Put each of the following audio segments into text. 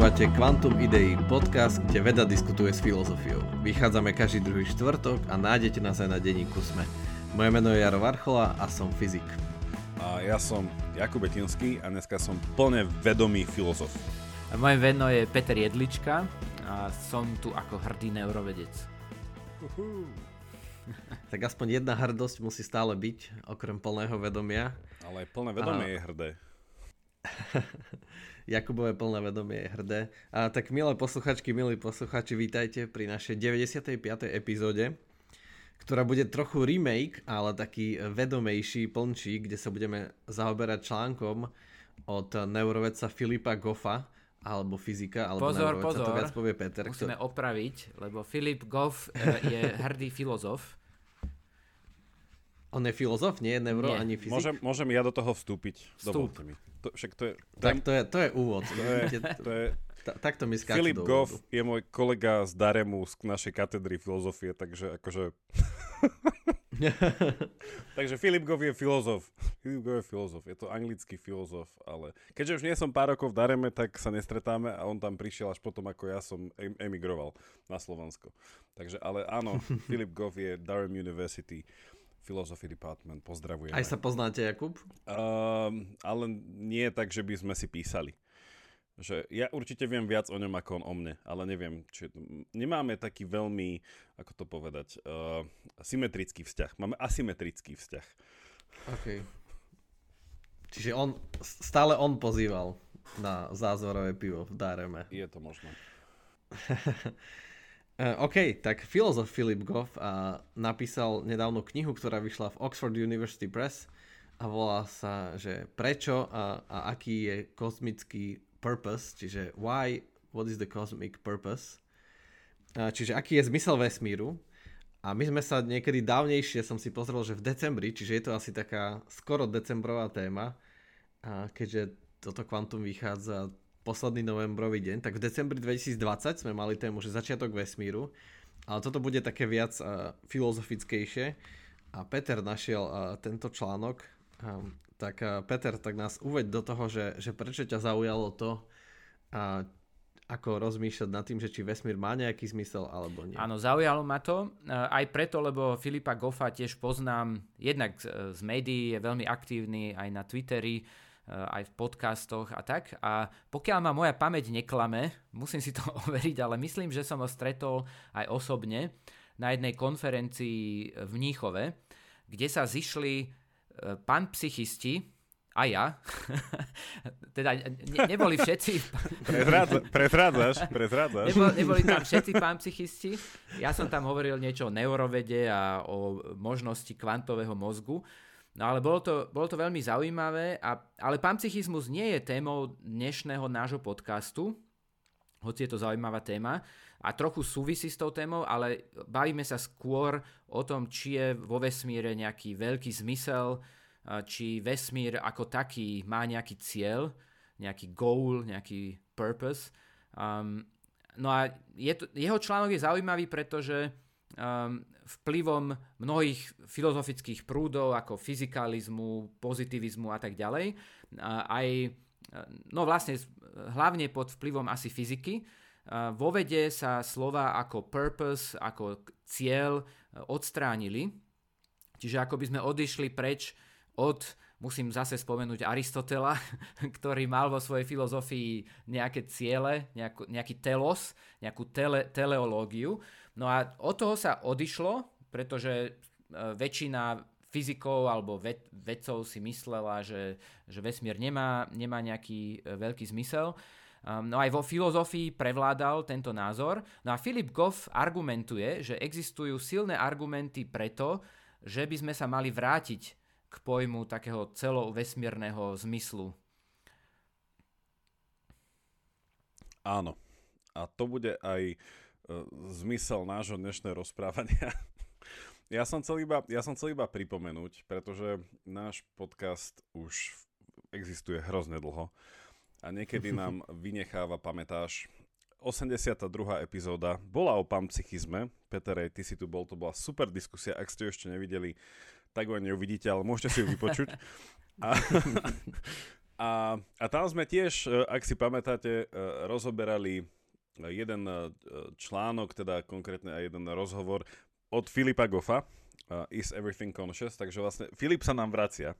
Počúvate Quantum Idei, podcast, kde veda diskutuje s filozofiou. Vychádzame každý druhý štvrtok a nájdete nás aj na denníku SME. Moje meno je Jaro Varchola a som fyzik. A ja som Jakub Betinský a dneska som plne vedomý filozof. A moje meno je Peter Jedlička a som tu ako hrdý neurovedec. Tak aspoň jedna hrdosť musí stále byť, okrem plného vedomia. Ale aj plné vedomie a... je hrdé. Jakubové plné vedomie je hrdé. A tak milé posluchačky, milí posluchači, vítajte pri našej 95. epizóde, ktorá bude trochu remake, ale taký vedomejší, plnčí, kde sa budeme zaoberať článkom od neurovedca Filipa Goffa, alebo fyzika, alebo pozor, pozor, to viac povie Peter. Musíme kto... opraviť, lebo Filip Goff eh, je hrdý filozof on je filozof, nie je neuro, nie. ani fyzik? Môžem, môžem ja do toho vstúpiť? Vstúp. mi. To, však to je, tak to je, to je úvod. To je, to je, Ta, takto mi skáču Filip Goff je môj kolega z Daremu z našej katedry filozofie, takže akože... takže Filip Goff je filozof. Filip Goff je filozof, je to anglický filozof, ale keďže už nie som pár rokov v Dareme, tak sa nestretáme a on tam prišiel až potom, ako ja som emigroval na Slovensko. Takže, ale áno, Filip Goff je Durham University Philosophy Department, pozdravujem. Aj sa poznáte, Jakub? Uh, ale nie tak, že by sme si písali. Že ja určite viem viac o ňom ako on o mne, ale neviem, či nemáme taký veľmi, ako to povedať, uh, symetrický vzťah. Máme asymetrický vzťah. OK. Čiže on, stále on pozýval na zázvorové pivo v Dareme. Je to možné. Uh, OK, tak filozof Philip Goff uh, napísal nedávno knihu, ktorá vyšla v Oxford University Press a volá sa, že prečo a, a aký je kozmický purpose, čiže why, what is the cosmic purpose, uh, čiže aký je zmysel vesmíru. A my sme sa niekedy dávnejšie, som si pozrel, že v decembri, čiže je to asi taká skoro decembrová téma, a keďže toto kvantum vychádza posledný novembrový deň, tak v decembri 2020 sme mali tému, že začiatok vesmíru, ale toto bude také viac uh, filozofickejšie a Peter našiel uh, tento článok, um, tak uh, Peter, tak nás uveď do toho, že, že prečo ťa zaujalo to, uh, ako rozmýšľať nad tým, že či vesmír má nejaký zmysel alebo nie. Áno, zaujalo ma to. Aj preto, lebo Filipa Goffa tiež poznám jednak z, médií, je veľmi aktívny aj na Twitteri, aj v podcastoch a tak. A pokiaľ ma moja pamäť neklame, musím si to overiť, ale myslím, že som ho stretol aj osobne na jednej konferencii v Mníchove, kde sa zišli eh, pán psychisti, a ja. teda ne, neboli všetci... Prezrádza, prezrádzaš, prezrádzaš. Neboli, neboli tam všetci pán psychisti. Ja som tam hovoril niečo o neurovede a o možnosti kvantového mozgu. No ale bolo to, bolo to veľmi zaujímavé, a, ale panpsychizmus nie je témou dnešného nášho podcastu, hoci je to zaujímavá téma a trochu súvisí s tou témou, ale bavíme sa skôr o tom, či je vo vesmíre nejaký veľký zmysel, či vesmír ako taký má nejaký cieľ, nejaký goal, nejaký purpose. Um, no a je to, jeho článok je zaujímavý, pretože vplyvom mnohých filozofických prúdov ako fyzikalizmu, pozitivizmu a tak ďalej. Aj, no vlastne hlavne pod vplyvom asi fyziky. Vo vede sa slova ako purpose, ako cieľ odstránili. Čiže ako by sme odišli preč od, musím zase spomenúť Aristotela, ktorý mal vo svojej filozofii nejaké ciele, nejakú, nejaký telos, nejakú tele, teleológiu. No a od toho sa odišlo, pretože e, väčšina fyzikov alebo ved, vedcov si myslela, že, že vesmír nemá, nemá nejaký e, veľký zmysel. Um, no aj vo filozofii prevládal tento názor. No a Philip Goff argumentuje, že existujú silné argumenty preto, že by sme sa mali vrátiť k pojmu takého celovesmírneho zmyslu. Áno. A to bude aj zmysel nášho dnešného rozprávania. Ja som, chcel iba, ja som chcel iba pripomenúť, pretože náš podcast už existuje hrozne dlho a niekedy nám vynecháva pamätáš. 82. epizóda bola o panpsychizme. Peter, ty si tu bol, to bola super diskusia. Ak ste ju ešte nevideli, tak ho neuvidíte, ale môžete si ju vypočuť. A, A, a tam sme tiež, e, ak si pamätáte, e, rozoberali jeden článok, teda konkrétne aj jeden rozhovor od Filipa Goffa, Is Everything Conscious, takže vlastne Filip sa nám vracia.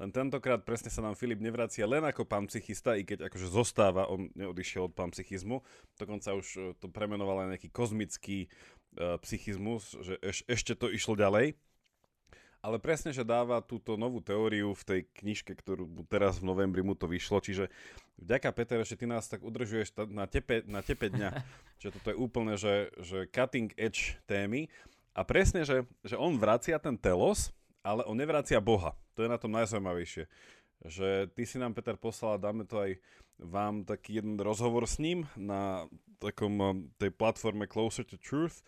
Len tentokrát presne sa nám Filip nevracia len ako pán psychista, i keď akože zostáva, on neodišiel od pán psychizmu, dokonca už to premenoval aj nejaký kozmický uh, psychizmus, že eš, ešte to išlo ďalej. Ale presne, že dáva túto novú teóriu v tej knižke, ktorú teraz v novembri mu to vyšlo, čiže vďaka Peter, že ty nás tak udržuješ na tepe, na tepe dňa, že toto je úplne, že, že cutting edge témy. A presne, že, že on vracia ten telos, ale on nevracia Boha. To je na tom najzaujímavejšie. Že ty si nám, Peter, poslal, dáme to aj vám taký jeden rozhovor s ním na takom tej platforme Closer to Truth,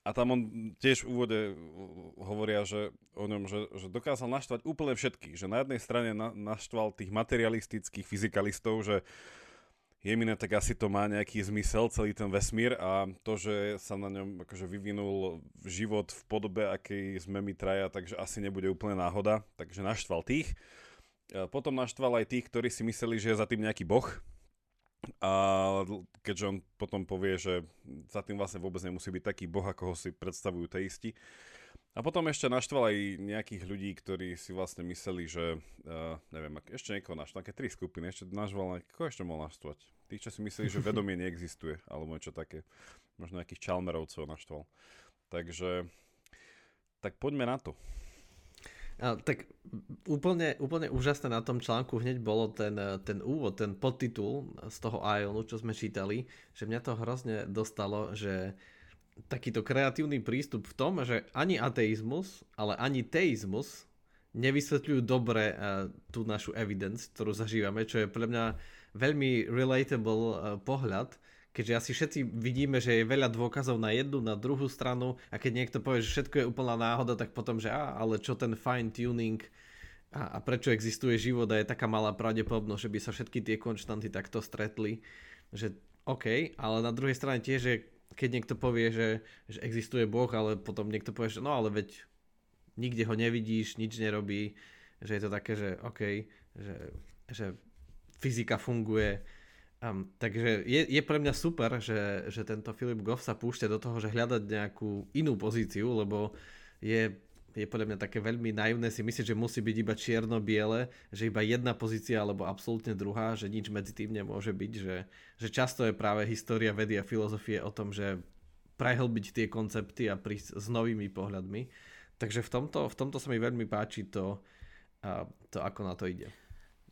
a tam on tiež v úvode hovoria, že o ňom, že, že dokázal naštvať úplne všetkých. Že na jednej strane na, naštval tých materialistických fyzikalistov, že jemine tak asi to má nejaký zmysel, celý ten vesmír a to, že sa na ňom akože vyvinul život v podobe, akej sme my traja, takže asi nebude úplne náhoda. Takže naštval tých. Potom naštval aj tých, ktorí si mysleli, že je za tým nejaký boh, a keďže on potom povie, že za tým vlastne vôbec nemusí byť taký boh, ako ho si predstavujú teisti. A potom ešte naštval aj nejakých ľudí, ktorí si vlastne mysleli, že, uh, neviem, ešte niekoho naštval, také tri skupiny, ešte naštval, koho ešte mohol naštvať? Tých, čo si mysleli, že vedomie neexistuje, alebo niečo také. Možno nejakých čalmerovcov naštval. Takže, tak poďme na to. A, tak úplne, úplne úžasné na tom článku hneď bolo ten, ten úvod, ten podtitul z toho Ionu, čo sme čítali, že mňa to hrozne dostalo, že takýto kreatívny prístup v tom, že ani ateizmus, ale ani teizmus nevysvetľujú dobre uh, tú našu evidence, ktorú zažívame, čo je pre mňa veľmi relatable uh, pohľad, keďže asi všetci vidíme, že je veľa dôkazov na jednu, na druhú stranu a keď niekto povie, že všetko je úplná náhoda, tak potom, že á, ale čo ten fine tuning? A, a prečo existuje život a je taká malá pravdepodobnosť, že by sa všetky tie konštanty takto stretli, že OK, ale na druhej strane tiež, že keď niekto povie, že, že existuje Boh, ale potom niekto povie, že no ale veď nikde ho nevidíš, nič nerobí, že je to také, že OK, že, že fyzika funguje, Um, takže je, je pre mňa super, že, že tento Filip Goff sa púšťa do toho, že hľadať nejakú inú pozíciu, lebo je, je podľa mňa také veľmi naivné si myslieť, že musí byť iba čierno-biele, že iba jedna pozícia alebo absolútne druhá, že nič medzi tým nemôže byť, že, že často je práve história vedy a filozofie o tom, že prehlbiť tie koncepty a prísť s novými pohľadmi. Takže v tomto, v tomto sa mi veľmi páči to, to, ako na to ide.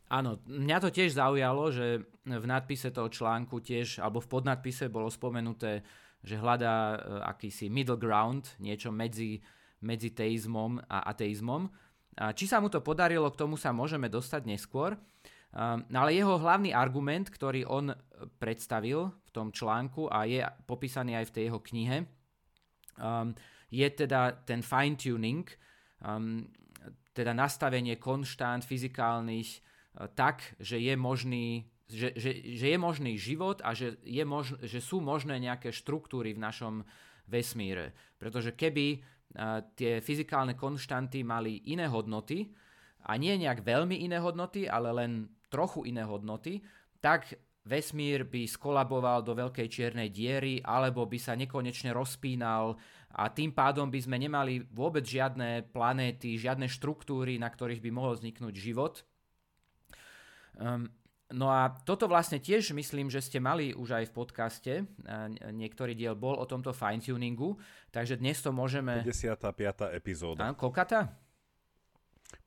Áno, mňa to tiež zaujalo, že v nadpise toho článku tiež, alebo v podnadpise bolo spomenuté, že hľadá e, akýsi middle ground, niečo medzi, medzi teizmom a ateizmom. A či sa mu to podarilo, k tomu sa môžeme dostať neskôr. Um, ale jeho hlavný argument, ktorý on predstavil v tom článku a je popísaný aj v tej jeho knihe, um, je teda ten fine-tuning, um, teda nastavenie konštant fyzikálnych tak, že je možný že, že, že je možný život a že, je mož, že sú možné nejaké štruktúry v našom vesmíre. Pretože keby uh, tie fyzikálne konštanty mali iné hodnoty, a nie nejak veľmi iné hodnoty, ale len trochu iné hodnoty, tak vesmír by skolaboval do veľkej čiernej diery alebo by sa nekonečne rozpínal a tým pádom by sme nemali vôbec žiadne planéty, žiadne štruktúry, na ktorých by mohol vzniknúť život. Um, no a toto vlastne tiež myslím, že ste mali už aj v podcaste, niektorý diel bol o tomto fine-tuningu, takže dnes to môžeme... 55. epizóda. A, kokata?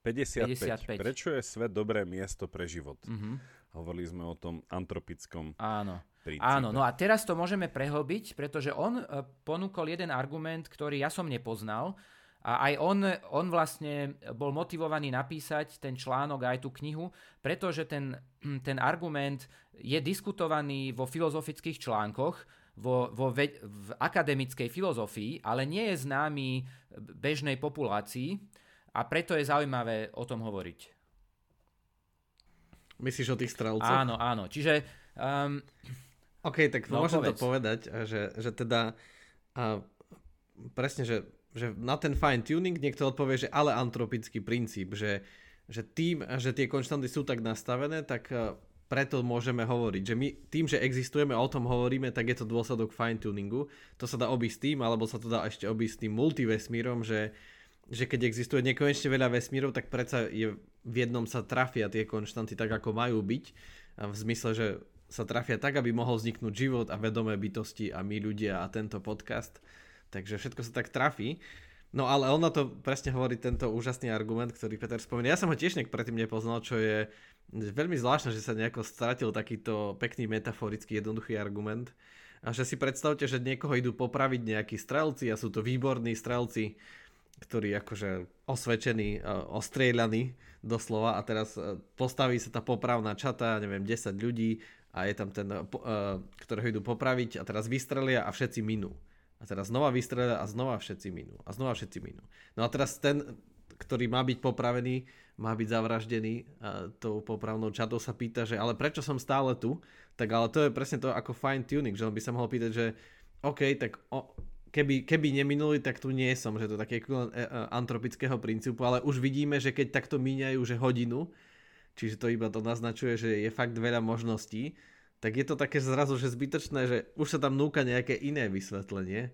55. 55. Prečo je svet dobré miesto pre život? Uh-huh. Hovorili sme o tom antropickom Áno. Princípe. Áno, no a teraz to môžeme prehlbiť, pretože on e, ponúkol jeden argument, ktorý ja som nepoznal a aj on, on vlastne bol motivovaný napísať ten článok aj tú knihu, pretože ten, ten argument je diskutovaný vo filozofických článkoch, vo, vo ve, v akademickej filozofii, ale nie je známy bežnej populácii a preto je zaujímavé o tom hovoriť. Myslíš o tých strelcoch? Áno, áno. Čiže... Um, OK, tak no, môžem povedz. to povedať, že, že teda uh, presne, že že na ten fine tuning niekto odpovie, že ale antropický princíp, že, že tým, že tie konštanty sú tak nastavené, tak uh, preto môžeme hovoriť, že my tým, že existujeme a o tom hovoríme, tak je to dôsledok fine-tuningu. To sa dá obísť tým, alebo sa to dá ešte obísť tým multivesmírom, že, že keď existuje nekonečne veľa vesmírov, tak predsa je, v jednom sa trafia tie konštanty tak, ako majú byť. V zmysle, že sa trafia tak, aby mohol vzniknúť život a vedomé bytosti a my ľudia a tento podcast. Takže všetko sa tak trafí. No ale on na to presne hovorí tento úžasný argument, ktorý Peter spomína. Ja som ho tiež nejak predtým nepoznal, čo je veľmi zvláštne, že sa nejako stratil takýto pekný metaforický jednoduchý argument. A že si predstavte, že niekoho idú popraviť nejakí strelci a sú to výborní strelci, ktorí akože osvedčení, e, ostrieľaní doslova a teraz e, postaví sa tá popravná čata, neviem, 10 ľudí a je tam ten, e, ktorého idú popraviť a teraz vystrelia a všetci minú. A teraz znova vystrelia a znova všetci minú. A znova všetci minú. No a teraz ten, ktorý má byť popravený, má byť zavraždený a tou popravnou čatou sa pýta, že ale prečo som stále tu? Tak ale to je presne to ako fine tuning, že on by sa mohol pýtať, že OK, tak o, keby, keby neminuli, tak tu nie som, že to je také e, e, antropického princípu, ale už vidíme, že keď takto míňajú, že hodinu, čiže to iba to naznačuje, že je fakt veľa možností, tak je to také zrazu, že zbytočné, že už sa tam núka nejaké iné vysvetlenie,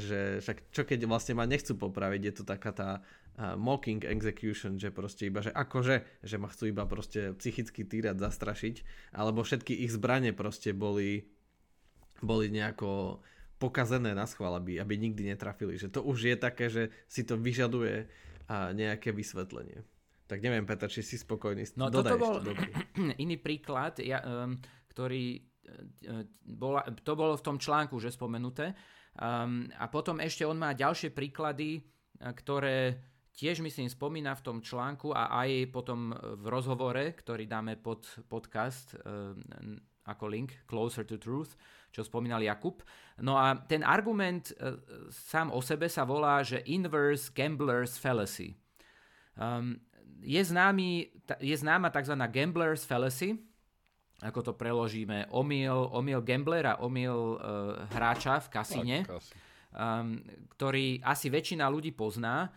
že však čo keď vlastne ma nechcú popraviť, je to taká tá uh, mocking execution, že proste iba, že akože, že ma chcú iba proste psychicky týrať, zastrašiť, alebo všetky ich zbranie proste boli, boli nejako pokazené na schvál, aby, aby nikdy netrafili. Že to už je také, že si to vyžaduje a nejaké vysvetlenie. Tak neviem, Peter, či si spokojný. No Dodaj toto bol iný príklad, ja, um, ktorý uh, bola, to bolo v tom článku, že spomenuté. Um, a potom ešte on má ďalšie príklady, ktoré tiež myslím spomína v tom článku a aj potom v rozhovore, ktorý dáme pod podcast uh, ako link, Closer to Truth, čo spomínal Jakub. No a ten argument uh, sám o sebe sa volá, že Inverse Gambler's Fallacy. Um, je, známy, je známa tzv. Gambler's Fallacy, ako to preložíme, omyl, omyl gamblera, omyl uh, hráča v kasíne, um, ktorý asi väčšina ľudí pozná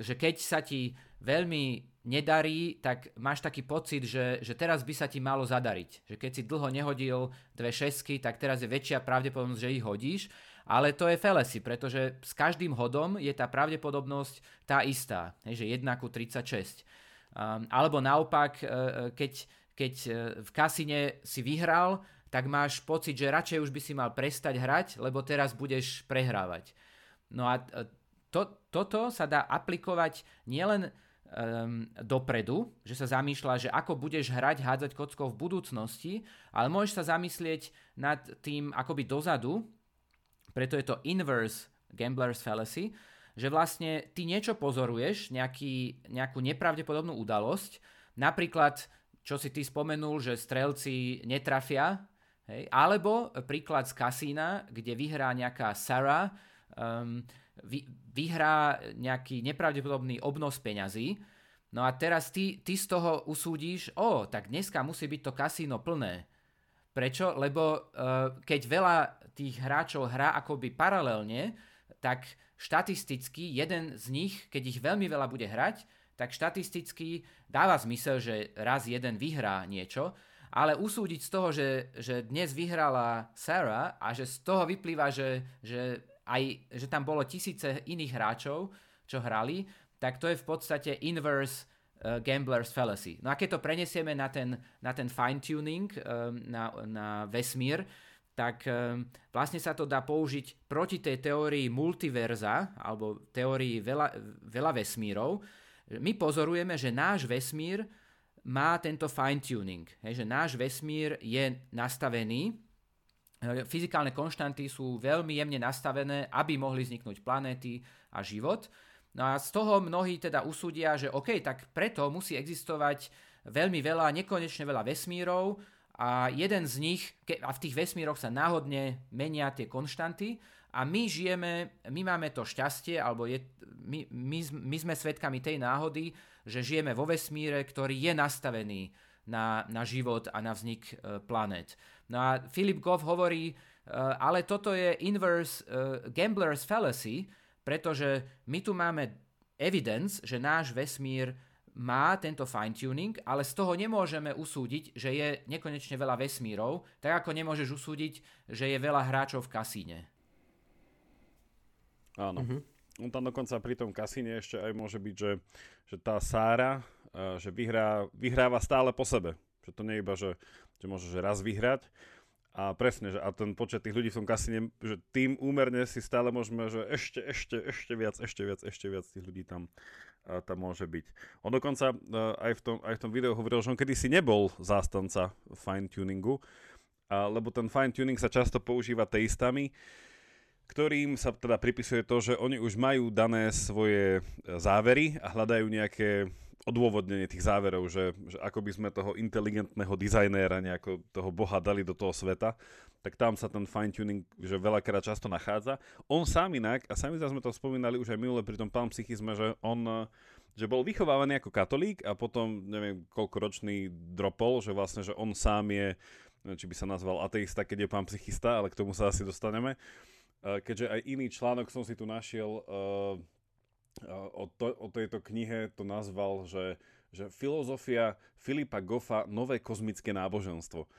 že keď sa ti veľmi nedarí, tak máš taký pocit, že, že teraz by sa ti malo zadariť. Že keď si dlho nehodil dve šesky, tak teraz je väčšia pravdepodobnosť, že ich hodíš. Ale to je felesi, pretože s každým hodom je tá pravdepodobnosť tá istá, že 1 ku 36. Um, alebo naopak, e, keď, keď e, v kasine si vyhral, tak máš pocit, že radšej už by si mal prestať hrať, lebo teraz budeš prehrávať. No a to, toto sa dá aplikovať nielen um, dopredu, že sa zamýšľa, že ako budeš hrať, hádzať kockou v budúcnosti, ale môžeš sa zamyslieť nad tým akoby dozadu, preto je to inverse gambler's fallacy, že vlastne ty niečo pozoruješ, nejaký, nejakú nepravdepodobnú udalosť, napríklad, čo si ty spomenul, že strelci netrafia, hej, alebo príklad z kasína, kde vyhrá nejaká Sarah, um, vy, vyhrá nejaký nepravdepodobný obnos peňazí, no a teraz ty, ty z toho usúdiš, o, tak dneska musí byť to kasíno plné. Prečo? Lebo uh, keď veľa tých hráčov hrá akoby paralelne, tak štatisticky jeden z nich, keď ich veľmi veľa bude hrať, tak štatisticky dáva zmysel, že raz jeden vyhrá niečo, ale usúdiť z toho, že, že dnes vyhrala Sarah a že z toho vyplýva, že, že aj, že tam bolo tisíce iných hráčov, čo hrali, tak to je v podstate inverse uh, gambler's fallacy. No a keď to prenesieme na ten, na ten fine-tuning, um, na, na vesmír, tak um, vlastne sa to dá použiť proti tej teórii multiverza, alebo teórii veľa, veľa vesmírov. My pozorujeme, že náš vesmír má tento fine-tuning, že náš vesmír je nastavený E, fyzikálne konštanty sú veľmi jemne nastavené, aby mohli vzniknúť planéty a život. No a z toho mnohí teda usúdia, že OK, tak preto musí existovať veľmi veľa, nekonečne veľa vesmírov a jeden z nich, a v tých vesmíroch sa náhodne menia tie konštanty a my žijeme, my máme to šťastie, alebo je, my, my, my sme svedkami tej náhody, že žijeme vo vesmíre, ktorý je nastavený na, na život a na vznik e, planet. No a Philip Goff hovorí, uh, ale toto je inverse uh, gambler's fallacy, pretože my tu máme evidence, že náš vesmír má tento fine-tuning, ale z toho nemôžeme usúdiť, že je nekonečne veľa vesmírov, tak ako nemôžeš usúdiť, že je veľa hráčov v kasíne. Áno. Uh-huh. On tam dokonca pri tom kasíne ešte aj môže byť, že, že tá Sára, že vyhrá, vyhráva stále po sebe. Že to nie je iba, že, že môže že raz vyhrať, a presne, že a ten počet tých ľudí v tom kasíne, že tým úmerne si stále môžeme, že ešte, ešte, ešte viac, ešte viac, ešte viac tých ľudí tam, a, tam môže byť. On dokonca a, aj, v tom, aj v tom videu hovoril, že on kedysi nebol zástanca fine-tuningu, lebo ten fine-tuning sa často používa teistami, ktorým sa teda pripisuje to, že oni už majú dané svoje závery a hľadajú nejaké odôvodnenie tých záverov, že, že ako by sme toho inteligentného dizajnéra, nejako toho boha dali do toho sveta, tak tam sa ten fine-tuning že veľakrát často nachádza. On sám inak, a sami sme to spomínali už aj minule pri tom pán psychizme, že on že bol vychovávaný ako katolík a potom neviem koľko ročný dropol, že vlastne, že on sám je, či by sa nazval ateista, keď je pán psychista, ale k tomu sa asi dostaneme. Keďže aj iný článok som si tu našiel, o, to, o tejto knihe to nazval, že, že filozofia Filipa Goffa Nové kozmické náboženstvo.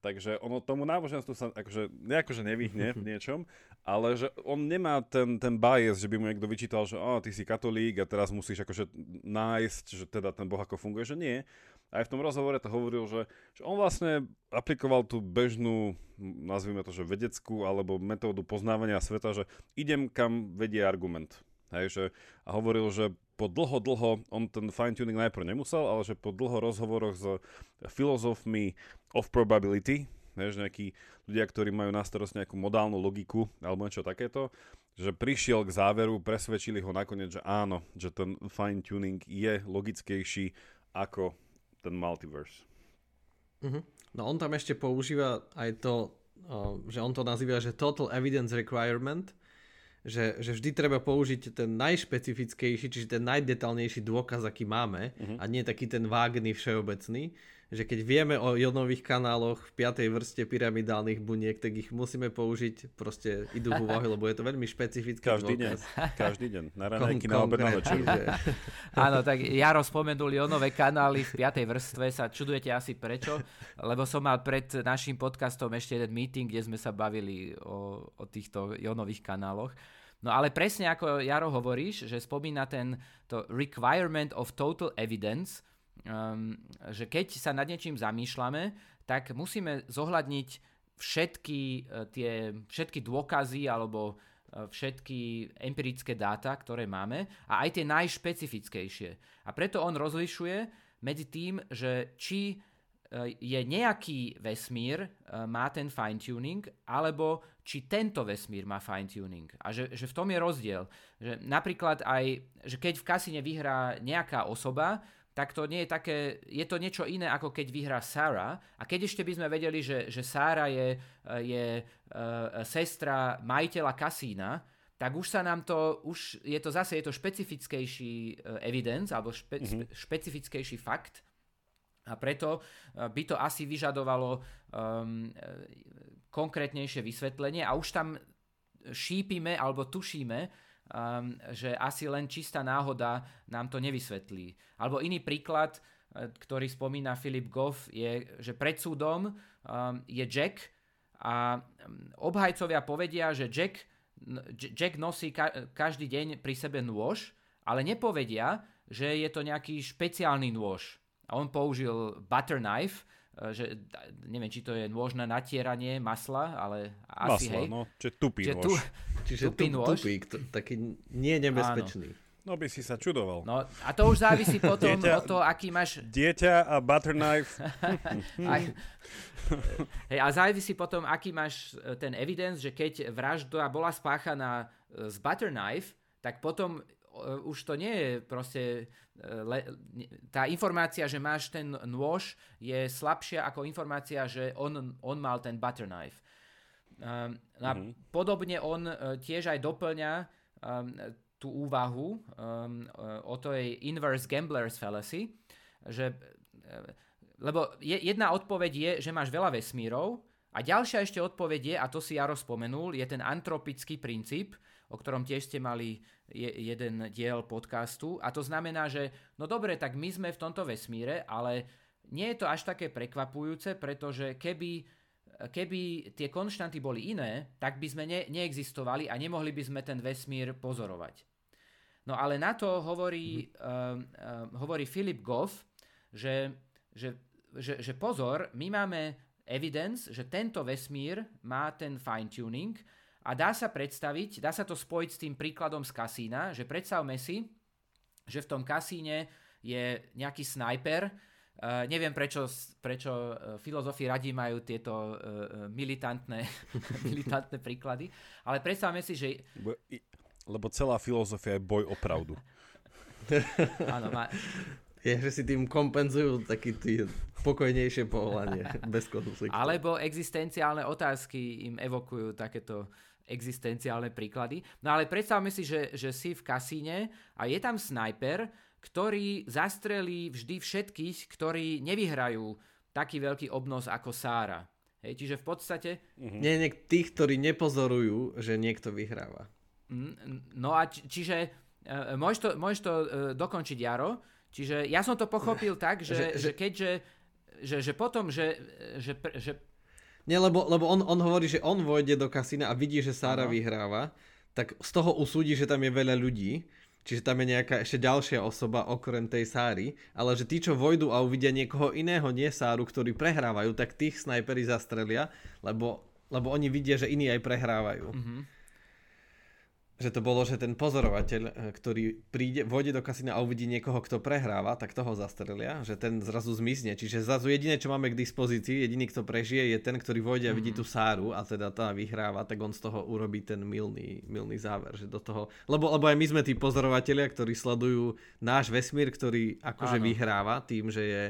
Takže ono tomu náboženstvu sa akože, nejakože nevyhne v niečom, ale že on nemá ten, ten bias, že by mu niekto vyčítal, že oh, ty si katolík a teraz musíš akože nájsť, že teda ten Boh ako funguje, že nie. Aj v tom rozhovore to hovoril, že, že on vlastne aplikoval tú bežnú, nazvime to, že vedeckú alebo metódu poznávania sveta, že idem kam vedie argument. Hej, že, a hovoril, že po dlho, dlho, on ten fine-tuning najprv nemusel, ale že po dlho rozhovoroch s filozofmi of probability, že nejakí ľudia, ktorí majú na starost nejakú modálnu logiku alebo niečo takéto, že prišiel k záveru, presvedčili ho nakoniec, že áno, že ten fine-tuning je logickejší ako ten multiverse. Uh-huh. No on tam ešte používa aj to, že on to nazýva, že total evidence requirement, že, že vždy treba použiť ten najšpecifickejší, čiže ten najdetálnejší dôkaz, aký máme uh-huh. a nie taký ten vágný všeobecný, že keď vieme o jonových kanáloch v piatej vrste pyramidálnych buniek, tak ich musíme použiť, proste idú v úvahu, lebo je to veľmi špecifický Každý dôkaz. deň, každý deň, na ranejky, na obed, na večer. Áno, tak Jaro spomenul jonové kanály v piatej vrstve, sa čudujete asi prečo, lebo som mal pred našim podcastom ešte jeden meeting, kde sme sa bavili o, o týchto jonových kanáloch. No ale presne ako Jaro hovoríš, že spomína ten to requirement of total evidence, um, že keď sa nad niečím zamýšľame, tak musíme zohľadniť všetky uh, tie všetky dôkazy alebo uh, všetky empirické dáta, ktoré máme a aj tie najšpecifickejšie. A preto on rozlišuje medzi tým, že či uh, je nejaký vesmír, má ten fine-tuning, alebo či tento vesmír má fine-tuning. A že, že v tom je rozdiel. Že napríklad aj, že keď v kasine vyhrá nejaká osoba, tak to nie je také, je to niečo iné, ako keď vyhrá Sarah. A keď ešte by sme vedeli, že, že Sarah je, je uh, sestra majiteľa kasína, tak už sa nám to, už je to zase, je to špecifickejší uh, evidence, alebo špe, mm-hmm. špecifickejší fakt. A preto by to asi vyžadovalo um, konkrétnejšie vysvetlenie a už tam šípime alebo tušíme, um, že asi len čistá náhoda nám to nevysvetlí. Alebo iný príklad, e, ktorý spomína Filip Goff, je, že pred súdom um, je Jack a obhajcovia povedia, že Jack, Jack nosí ka- každý deň pri sebe nôž, ale nepovedia, že je to nejaký špeciálny nôž. A on použil butter knife, že neviem, či to je nôž na natieranie masla, ale asi Masla, hej. no, čiže tupý Že nôž. tu, Čiže Tupý tup, nôž. tupík, to, taký nie nebezpečný. No by si sa čudoval. No a to už závisí potom Dieťa- od toho, aký máš... Dieťa a butter knife. Aj, hej, a závisí potom, aký máš e, ten evidence, že keď vražda bola spáchaná z butter knife, tak potom už to nie je proste... e, Le, tá informácia, že máš ten nôž, je slabšia ako informácia, že on, on mal ten butter knife. Um, a Mhm. podobne on uh, tiež aj doplňa um, tú úvahu um, o tej inverse gambler's fallacy, že, lebo je, jedna odpoveď je, že máš veľa vesmírov a ďalšia ešte odpoveď je, a to si Jaro spomenul, je ten antropický princíp, o ktorom tiež ste mali je, jeden diel podcastu. A to znamená, že no dobre, tak my sme v tomto vesmíre, ale nie je to až také prekvapujúce, pretože keby, keby tie konštanty boli iné, tak by sme ne, neexistovali a nemohli by sme ten vesmír pozorovať. No ale na to hovorí, mm. uh, uh, hovorí Philip Goff, že, že, že, že pozor, my máme evidence, že tento vesmír má ten fine-tuning a dá sa predstaviť, dá sa to spojiť s tým príkladom z kasína, že predstavme si, že v tom kasíne je nejaký snajper, Uh, neviem, prečo, prečo uh, filozofi radi majú tieto uh, militantné, militantné príklady, ale predstavme si, že... Lebo celá filozofia je boj o pravdu. Áno, má... Je, že si tým kompenzujú taký tý pokojnejšie povolanie, bez konfliktu. Alebo existenciálne otázky im evokujú takéto existenciálne príklady. No ale predstavme si, že, že si v kasíne a je tam snajper, ktorý zastrelí vždy všetkých, ktorí nevyhrajú taký veľký obnos ako Sára. Hej, čiže v podstate... Uh-huh. Nie, nie, tých, ktorí nepozorujú, že niekto vyhráva. No a či, čiže uh, môžeš to, môžeš to uh, dokončiť, Jaro. Čiže ja som to pochopil tak, že, že, že keďže že, že potom, že, že, že nie, lebo, lebo on, on hovorí, že on vojde do kasína a vidí, že Sára ano. vyhráva, tak z toho usúdi, že tam je veľa ľudí Čiže tam je nejaká ešte ďalšia osoba okrem tej Sáry, ale že tí, čo vojdu a uvidia niekoho iného, nie Sáru, ktorí prehrávajú, tak tých snajperi zastrelia, lebo, lebo oni vidia, že iní aj prehrávajú. Mm-hmm že to bolo, že ten pozorovateľ, eh, ktorý príde, vôjde do kasína a uvidí niekoho, kto prehráva, tak toho zastrelia, že ten zrazu zmizne. Čiže zrazu jediné, čo máme k dispozícii, jediný, kto prežije, je ten, ktorý vôjde a vidí mhm. tú sáru a teda tá vyhráva, tak on z toho urobí ten milný, milný záver. Že do toho, lebo, lebo aj my sme tí pozorovatelia, ktorí sledujú náš vesmír, ktorý akože Áno. vyhráva tým, že je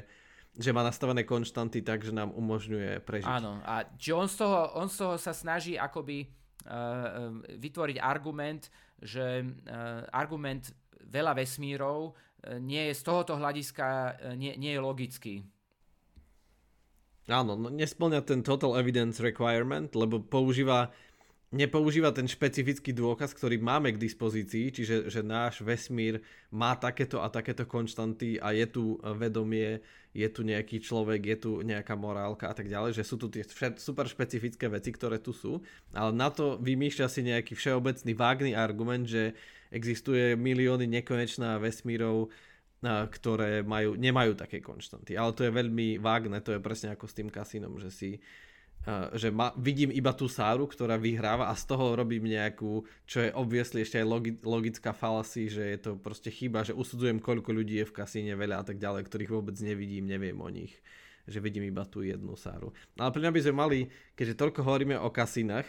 že má nastavené konštanty tak, že nám umožňuje prežiť. Áno, a on z toho, on z toho sa snaží akoby vytvoriť argument, že eh, argument veľa vesmírov nie je z tohoto hľadiska nie, nie je logický. Áno, no, nesplňa ten total evidence requirement, lebo používa nepoužíva ten špecifický dôkaz, ktorý máme k dispozícii, čiže že náš vesmír má takéto a takéto konštanty a je tu vedomie, je tu nejaký človek, je tu nejaká morálka a tak ďalej, že sú tu tie super špecifické veci, ktoré tu sú, ale na to vymýšľa si nejaký všeobecný vágný argument, že existuje milióny nekonečná vesmírov, ktoré majú, nemajú také konštanty. Ale to je veľmi vágne, to je presne ako s tým kasínom, že si že ma, vidím iba tú Sáru, ktorá vyhráva a z toho robím nejakú, čo je obviesli ešte aj logi, logická falasy, že je to proste chyba, že usudzujem, koľko ľudí je v kasíne veľa a tak ďalej, ktorých vôbec nevidím, neviem o nich že vidím iba tú jednu Sáru. No ale pre mňa by sme mali, keďže toľko hovoríme o kasínach,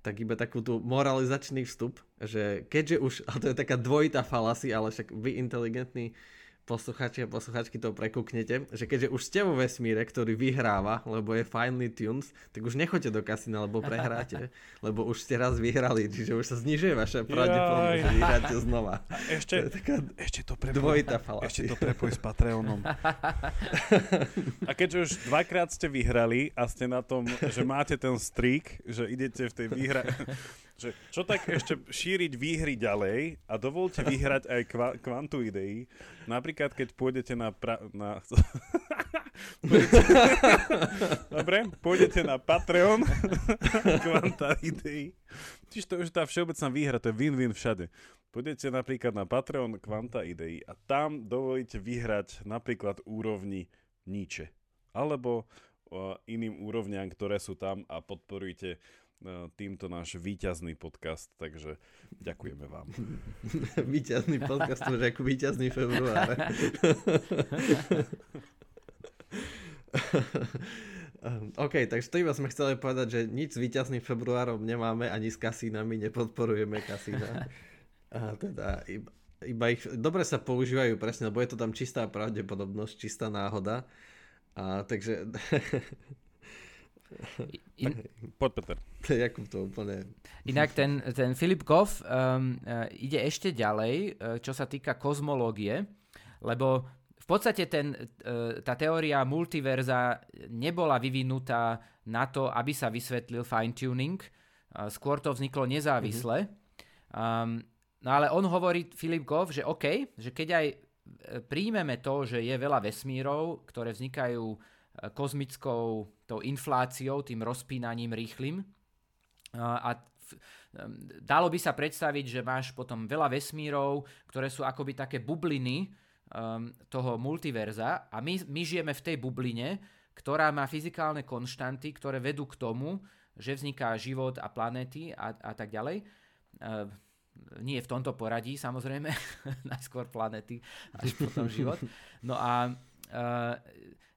tak iba takú tú moralizačný vstup, že keďže už, a to je taká dvojitá falasy, ale však vy inteligentní posluchači a posluchačky to prekúknete, že keďže už ste vo vesmíre, ktorý vyhráva, lebo je finely tunes, tak už nechoďte do kasína, lebo prehráte, lebo už ste raz vyhrali, čiže už sa znižuje vaša pravdepodobnosť, že vyhráte znova. A ešte, to taká ešte to prepoj, dvojitá falácia. Ešte to prepoj s Patreonom. A keďže už dvakrát ste vyhrali a ste na tom, že máte ten streak, že idete v tej výhre, že čo tak ešte šíriť výhry ďalej a dovolte vyhrať aj kva- kvantu ideí. Napríklad, keď pôjdete na... Pra- na dobre, pôjdete na Patreon kvanta ideí. Čiže to už tá všeobecná výhra, to je win-win všade. Pôjdete napríklad na Patreon kvanta ideí a tam dovolíte vyhrať napríklad úrovni Nietzsche. Alebo iným úrovňam, ktoré sú tam a podporujte týmto náš výťazný podcast, takže ďakujeme vám. výťazný podcast, to ako výťazný február. OK, takže to iba sme chceli povedať, že nič s výťazným februárom nemáme, ani s kasínami, nepodporujeme kasína. A teda iba, iba ich dobre sa používajú presne, lebo je to tam čistá pravdepodobnosť, čistá náhoda. A takže In... Poď Peter. Jakub to úplne... Inak ten, ten Philip Goff um, uh, ide ešte ďalej, uh, čo sa týka kozmológie, lebo v podstate ten, uh, tá teória multiverza nebola vyvinutá na to, aby sa vysvetlil fine-tuning. Skôr to vzniklo nezávisle. Mm-hmm. Um, no ale on hovorí, Filip Goff, že OK, že keď aj príjmeme to, že je veľa vesmírov, ktoré vznikajú kozmickou tou infláciou, tým rozpínaním rýchlým a dalo by sa predstaviť, že máš potom veľa vesmírov, ktoré sú akoby také bubliny toho multiverza a my, my žijeme v tej bubline, ktorá má fyzikálne konštanty, ktoré vedú k tomu, že vzniká život a planéty a, a tak ďalej. Uh, nie v tomto poradí, samozrejme, najskôr planety, až potom život. No a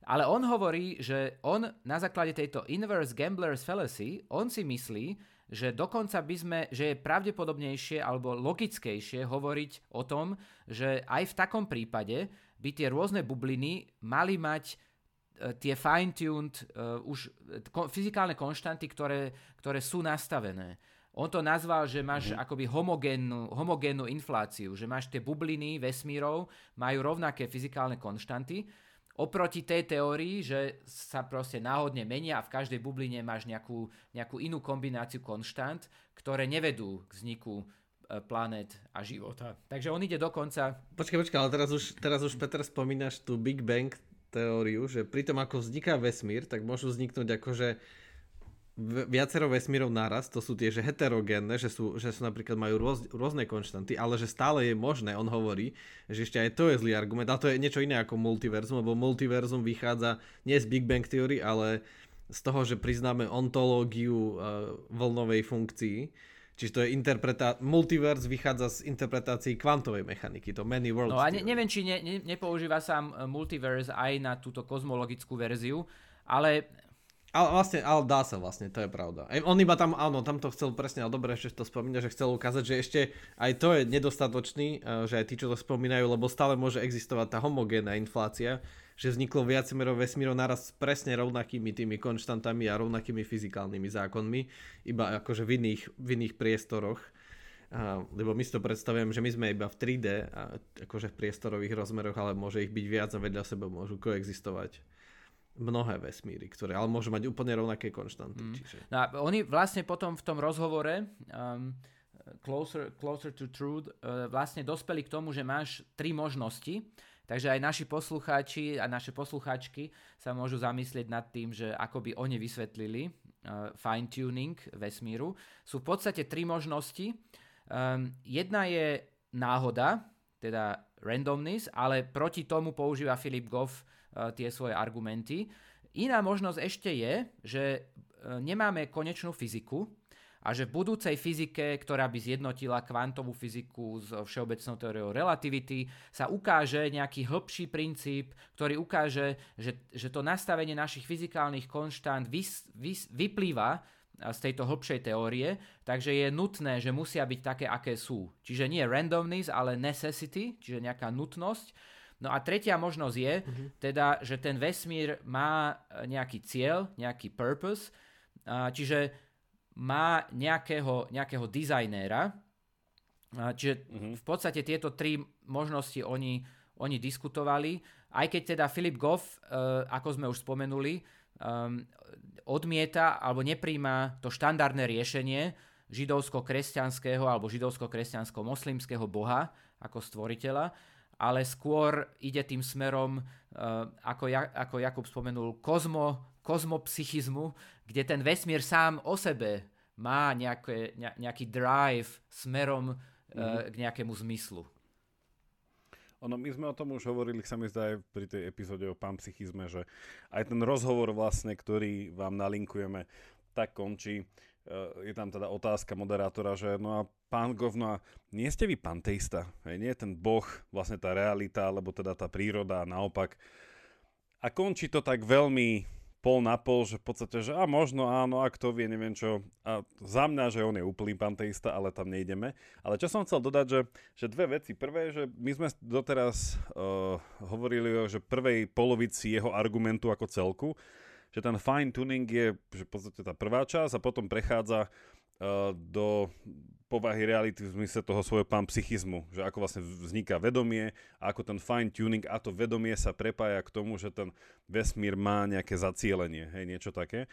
ale on hovorí, že on na základe tejto inverse gambler's fallacy, on si myslí, že dokonca by sme, že je pravdepodobnejšie alebo logickejšie hovoriť o tom, že aj v takom prípade by tie rôzne bubliny mali mať e, tie fine-tuned uh, už ko, fyzikálne konštanty, ktoré, ktoré sú nastavené. On to nazval, že máš mm-hmm. akoby homogénnu, homogénnu infláciu, že máš tie bubliny vesmírov, majú rovnaké fyzikálne konštanty Oproti tej teórii, že sa proste náhodne menia a v každej bubline máš nejakú, nejakú inú kombináciu konštant, ktoré nevedú k vzniku e, planet a života. Takže on ide dokonca... Počkaj, počkaj, ale teraz už, teraz už Peter spomínaš tú Big Bang teóriu, že pri tom, ako vzniká vesmír, tak môžu vzniknúť akože viacero vesmírov naraz, to sú tie, že heterogénne, že sú, že sú napríklad majú rôz, rôzne konštanty, ale že stále je možné, on hovorí, že ešte aj to je zlý argument, ale to je niečo iné ako multiverzum, lebo multiverzum vychádza nie z Big Bang Theory, ale z toho, že priznáme ontológiu uh, vlnovej funkcii, Čiže to je interpretá... Multiverse vychádza z interpretácií kvantovej mechaniky, to many worlds. No a ne, neviem, či ne, ne, nepoužíva sám e, multiverse aj na túto kozmologickú verziu, ale ale vlastne, ale dá sa vlastne, to je pravda. On iba tam, áno, tam to chcel presne, ale dobre, že to spomína, že chcel ukázať, že ešte aj to je nedostatočný, eh, že aj tí, čo to spomínajú, lebo stále môže existovať tá homogénna inflácia, že vzniklo viacero vesmírov naraz s presne rovnakými tými konštantami a rovnakými fyzikálnymi zákonmi, iba akože v iných, v iných priestoroch. A, lebo my si to predstavujem, že my sme iba v 3D, a, akože v priestorových rozmeroch, ale môže ich byť viac a vedľa seba môžu koexistovať mnohé vesmíry, ktoré ale môžu mať úplne rovnaké konštanty. Mm. Čiže... No a oni vlastne potom v tom rozhovore um, Closer, Closer to Truth uh, vlastne dospeli k tomu, že máš tri možnosti, takže aj naši poslucháči a naše poslucháčky sa môžu zamyslieť nad tým, že ako by oni vysvetlili uh, fine-tuning vesmíru. Sú v podstate tri možnosti. Um, jedna je náhoda, teda randomness, ale proti tomu používa Philip Goff tie svoje argumenty. Iná možnosť ešte je, že e, nemáme konečnú fyziku a že v budúcej fyzike, ktorá by zjednotila kvantovú fyziku s všeobecnou teóriou relativity, sa ukáže nejaký hĺbší princíp, ktorý ukáže, že, že to nastavenie našich fyzikálnych konštant vys, vys, vyplýva z tejto hĺbšej teórie, takže je nutné, že musia byť také, aké sú. Čiže nie randomness, ale necessity, čiže nejaká nutnosť. No a tretia možnosť je, uh-huh. teda, že ten vesmír má e, nejaký cieľ, nejaký purpose, čiže má nejakého, nejakého dizajnéra, čiže uh-huh. v podstate tieto tri možnosti oni, oni diskutovali, aj keď teda Philip Goff, e, ako sme už spomenuli, um, odmieta alebo nepríjma to štandardné riešenie židovsko-kresťanského alebo židovsko-kresťansko-moslimského boha ako stvoriteľa, ale skôr ide tým smerom, uh, ako, ja, ako Jakub spomenul, kozmo, kozmopsychizmu, kde ten vesmír sám o sebe má nejaké, ne, nejaký drive smerom mm-hmm. k nejakému zmyslu. Ono, my sme o tom už hovorili, sa mi zdá aj pri tej epizóde o panpsychizme, že aj ten rozhovor vlastne, ktorý vám nalinkujeme, tak končí je tam teda otázka moderátora, že no a pán Govno, nie ste vy panteista, hej, nie je ten boh, vlastne tá realita, alebo teda tá príroda, naopak. A končí to tak veľmi pol na pol, že v podstate, že a možno áno, a kto vie, neviem čo. A za mňa, že on je úplný panteista, ale tam nejdeme. Ale čo som chcel dodať, že, že dve veci. Prvé, že my sme doteraz uh, hovorili o že prvej polovici jeho argumentu ako celku, že ten fine tuning je že v podstate tá prvá časť a potom prechádza uh, do povahy reality v zmysle toho svojho pán psychizmu, že ako vlastne vzniká vedomie a ako ten fine tuning a to vedomie sa prepája k tomu, že ten vesmír má nejaké zacielenie, hej, niečo také.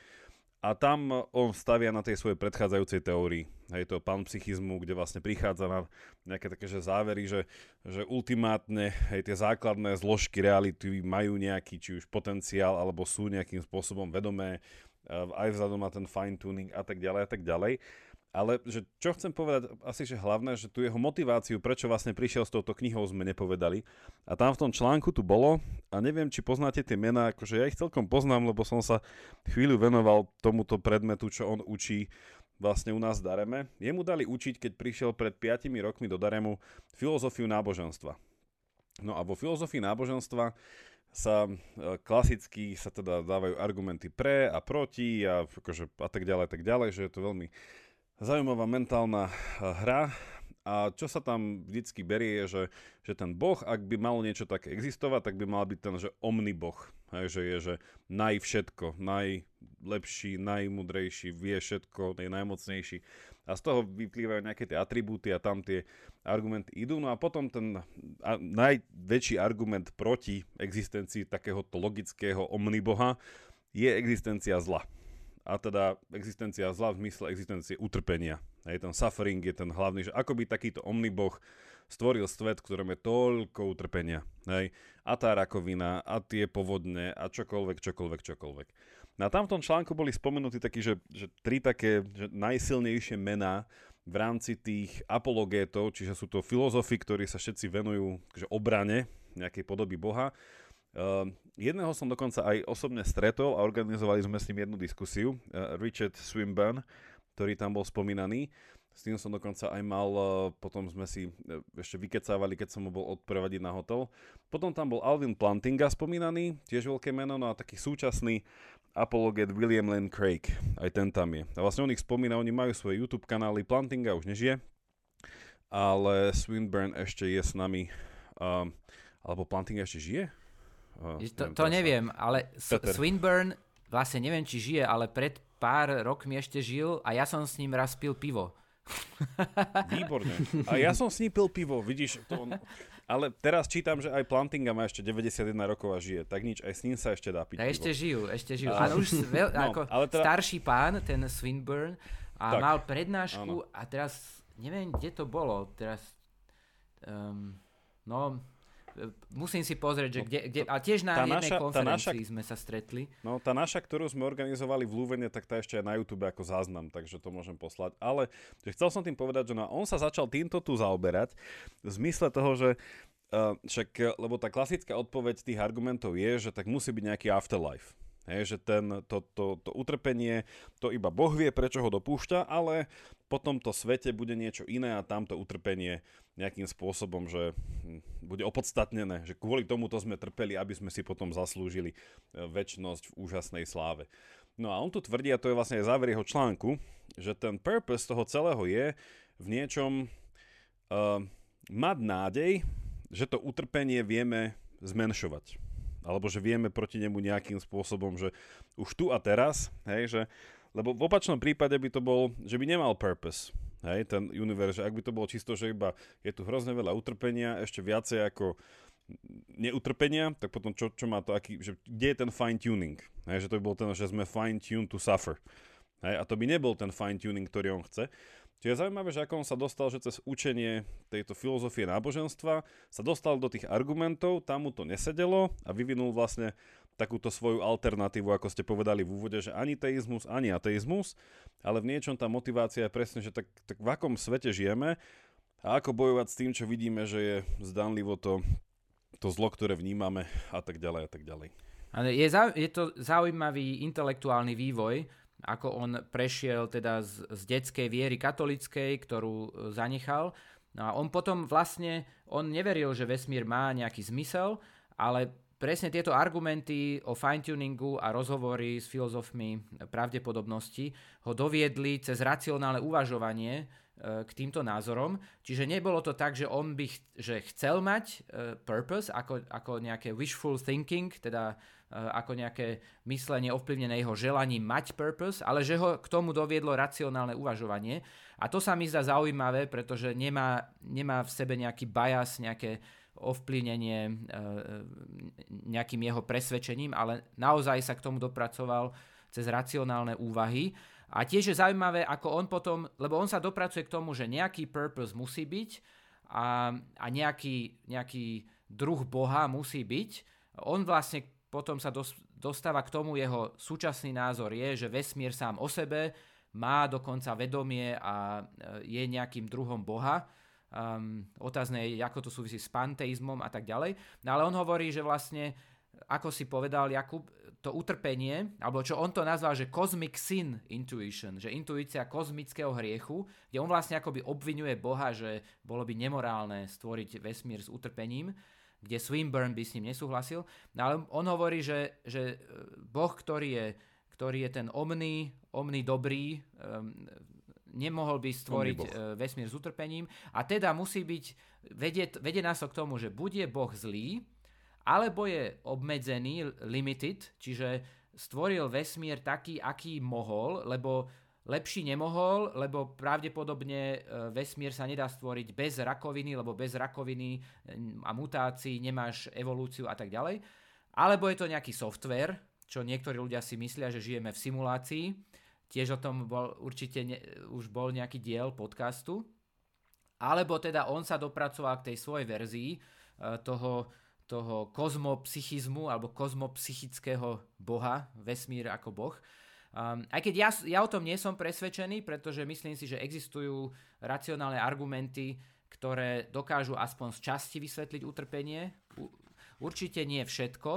A tam on stavia na tej svojej predchádzajúcej teórii, hej, to panpsychizmu, kde vlastne prichádza na nejaké také že závery, že, že ultimátne hej, tie základné zložky reality majú nejaký či už potenciál, alebo sú nejakým spôsobom vedomé, aj vzhľadom na ten fine tuning a tak ďalej a tak ďalej. Ale že čo chcem povedať, asi že hlavné, že tu jeho motiváciu, prečo vlastne prišiel s touto knihou, sme nepovedali. A tam v tom článku tu bolo, a neviem, či poznáte tie mená, akože ja ich celkom poznám, lebo som sa chvíľu venoval tomuto predmetu, čo on učí vlastne u nás v Dareme. Jemu dali učiť, keď prišiel pred 5 rokmi do Daremu, filozofiu náboženstva. No a vo filozofii náboženstva sa e, klasicky sa teda dávajú argumenty pre a proti a, akože, a tak ďalej, tak ďalej, že je to veľmi zaujímavá mentálna eh, hra a čo sa tam vždycky berie je, že, že ten boh, ak by mal niečo také existovať, tak by mal byť ten, že omniboh. Hej, že je, že najvšetko, najlepší, najmudrejší, vie všetko, je najmocnejší. A z toho vyplývajú nejaké tie atribúty a tam tie argumenty idú. No a potom ten najväčší argument proti existencii takéhoto logického omniboha je existencia zla a teda existencia zla v zmysle existencie utrpenia. Hej, ten suffering je ten hlavný, že ako by takýto omniboh stvoril svet, v je toľko utrpenia. Hej, a tá rakovina, a tie povodne, a čokoľvek, čokoľvek, čokoľvek. Na no tamtom článku boli spomenutí takí, že, že tri také že najsilnejšie mená v rámci tých apologétov, čiže sú to filozofi, ktorí sa všetci venujú že obrane nejakej podoby Boha Uh, jedného som dokonca aj osobne stretol a organizovali sme s ním jednu diskusiu. Uh, Richard Swinburne, ktorý tam bol spomínaný. S tým som dokonca aj mal, uh, potom sme si uh, ešte vykecávali, keď som ho bol odprevadiť na hotel. Potom tam bol Alvin Plantinga spomínaný, tiež veľké meno, no a taký súčasný apologet William Lane Craig, aj ten tam je. A vlastne on ich spomína, oni majú svoje YouTube kanály, Plantinga už nežije, ale Swinburne ešte je s nami, uh, alebo Plantinga ešte žije? Oh, to, to neviem, ale Peter. Swinburne vlastne neviem, či žije, ale pred pár rokmi ešte žil a ja som s ním raz pil pivo. Výborne. A ja som s ním pil pivo, vidíš, to on... Ale teraz čítam, že aj Plantinga má ešte 91 rokov a žije, tak nič, aj s ním sa ešte dá piť a pivo. ešte žijú, ešte žijú. Ale už veľ, no, ako ale teda... starší pán, ten Swinburne, a tak, mal prednášku áno. a teraz, neviem, kde to bolo, teraz, um, no, Musím si pozrieť, že no, kde, kde a tiež na jednej naša, konferencii naša, sme sa stretli. No tá naša, ktorú sme organizovali v Lúvene, tak tá ešte aj na YouTube ako záznam, takže to môžem poslať. Ale že chcel som tým povedať, že no, on sa začal týmto tu zaoberať v zmysle toho, že uh, však, lebo tá klasická odpoveď tých argumentov je, že tak musí byť nejaký afterlife. Hej, že ten, to, to, to utrpenie, to iba Boh vie, prečo ho dopúšťa, ale po tomto svete bude niečo iné a tamto utrpenie nejakým spôsobom, že hm, bude opodstatnené, že kvôli tomuto sme trpeli, aby sme si potom zaslúžili e, väčnosť v úžasnej sláve. No a on tu tvrdí, a to je vlastne aj záver jeho článku, že ten purpose toho celého je v niečom uh, mať nádej, že to utrpenie vieme zmenšovať alebo že vieme proti nemu nejakým spôsobom, že už tu a teraz, hej, že, lebo v opačnom prípade by to bol, že by nemal purpose, hej, ten univerz, že ak by to bolo čisto, že iba je tu hrozne veľa utrpenia, ešte viacej ako neutrpenia, tak potom čo, čo má to, aký, že kde je ten fine tuning, hej, že to by bol ten, že sme fine tuned to suffer, hej, a to by nebol ten fine tuning, ktorý on chce, Čiže je zaujímavé, že ako on sa dostal, že cez učenie tejto filozofie náboženstva sa dostal do tých argumentov, tam mu to nesedelo a vyvinul vlastne takúto svoju alternatívu, ako ste povedali v úvode, že ani teizmus, ani ateizmus, ale v niečom tá motivácia je presne, že tak, tak v akom svete žijeme a ako bojovať s tým, čo vidíme, že je zdanlivo to, to zlo, ktoré vnímame a tak ďalej a tak ďalej. Je, zau, je to zaujímavý intelektuálny vývoj, ako on prešiel teda z, z detskej viery katolickej, ktorú e, zanechal. No a on potom vlastne, on neveril, že vesmír má nejaký zmysel, ale presne tieto argumenty o fine-tuningu a rozhovory s filozofmi pravdepodobnosti ho doviedli cez racionálne uvažovanie e, k týmto názorom. Čiže nebolo to tak, že on by ch- že chcel mať uh, purpose, ako, ako nejaké wishful thinking, teda ako nejaké myslenie ovplyvnené jeho želaním mať purpose, ale že ho k tomu doviedlo racionálne uvažovanie. A to sa mi zdá zaujímavé, pretože nemá, nemá v sebe nejaký bias, nejaké ovplyvnenie eh, nejakým jeho presvedčením, ale naozaj sa k tomu dopracoval cez racionálne úvahy. A tiež je zaujímavé, ako on potom, lebo on sa dopracuje k tomu, že nejaký purpose musí byť a, a nejaký, nejaký druh Boha musí byť. On vlastne potom sa dos, dostáva k tomu, jeho súčasný názor je, že vesmír sám o sebe má dokonca vedomie a e, je nejakým druhom Boha. Um, otázne je, ako to súvisí s panteizmom a tak ďalej. No ale on hovorí, že vlastne, ako si povedal Jakub, to utrpenie, alebo čo on to nazval, že cosmic sin intuition, že intuícia kozmického hriechu, kde on vlastne akoby obvinuje Boha, že bolo by nemorálne stvoriť vesmír s utrpením, kde Swinburne by s ním nesúhlasil. No ale on hovorí, že, že e, Boh, ktorý je, ktorý je ten omný, omný dobrý, um, nemohol by stvoriť uh, vesmír s utrpením a teda musí byť, vedie, vedie nás to k tomu, že buď je Boh zlý, alebo je obmedzený, limited, čiže stvoril vesmír taký, aký mohol, lebo lepší nemohol, lebo pravdepodobne e, vesmír sa nedá stvoriť bez rakoviny, lebo bez rakoviny a mutácií nemáš evolúciu a tak ďalej. Alebo je to nejaký software, čo niektorí ľudia si myslia, že žijeme v simulácii. Tiež o tom bol určite ne, už bol nejaký diel podcastu. Alebo teda on sa dopracoval k tej svojej verzii e, toho, toho kozmopsychizmu alebo kozmopsychického boha, vesmír ako boh. Um, aj keď ja, ja o tom nie som presvedčený, pretože myslím si, že existujú racionálne argumenty, ktoré dokážu aspoň z časti vysvetliť utrpenie. U, určite nie všetko.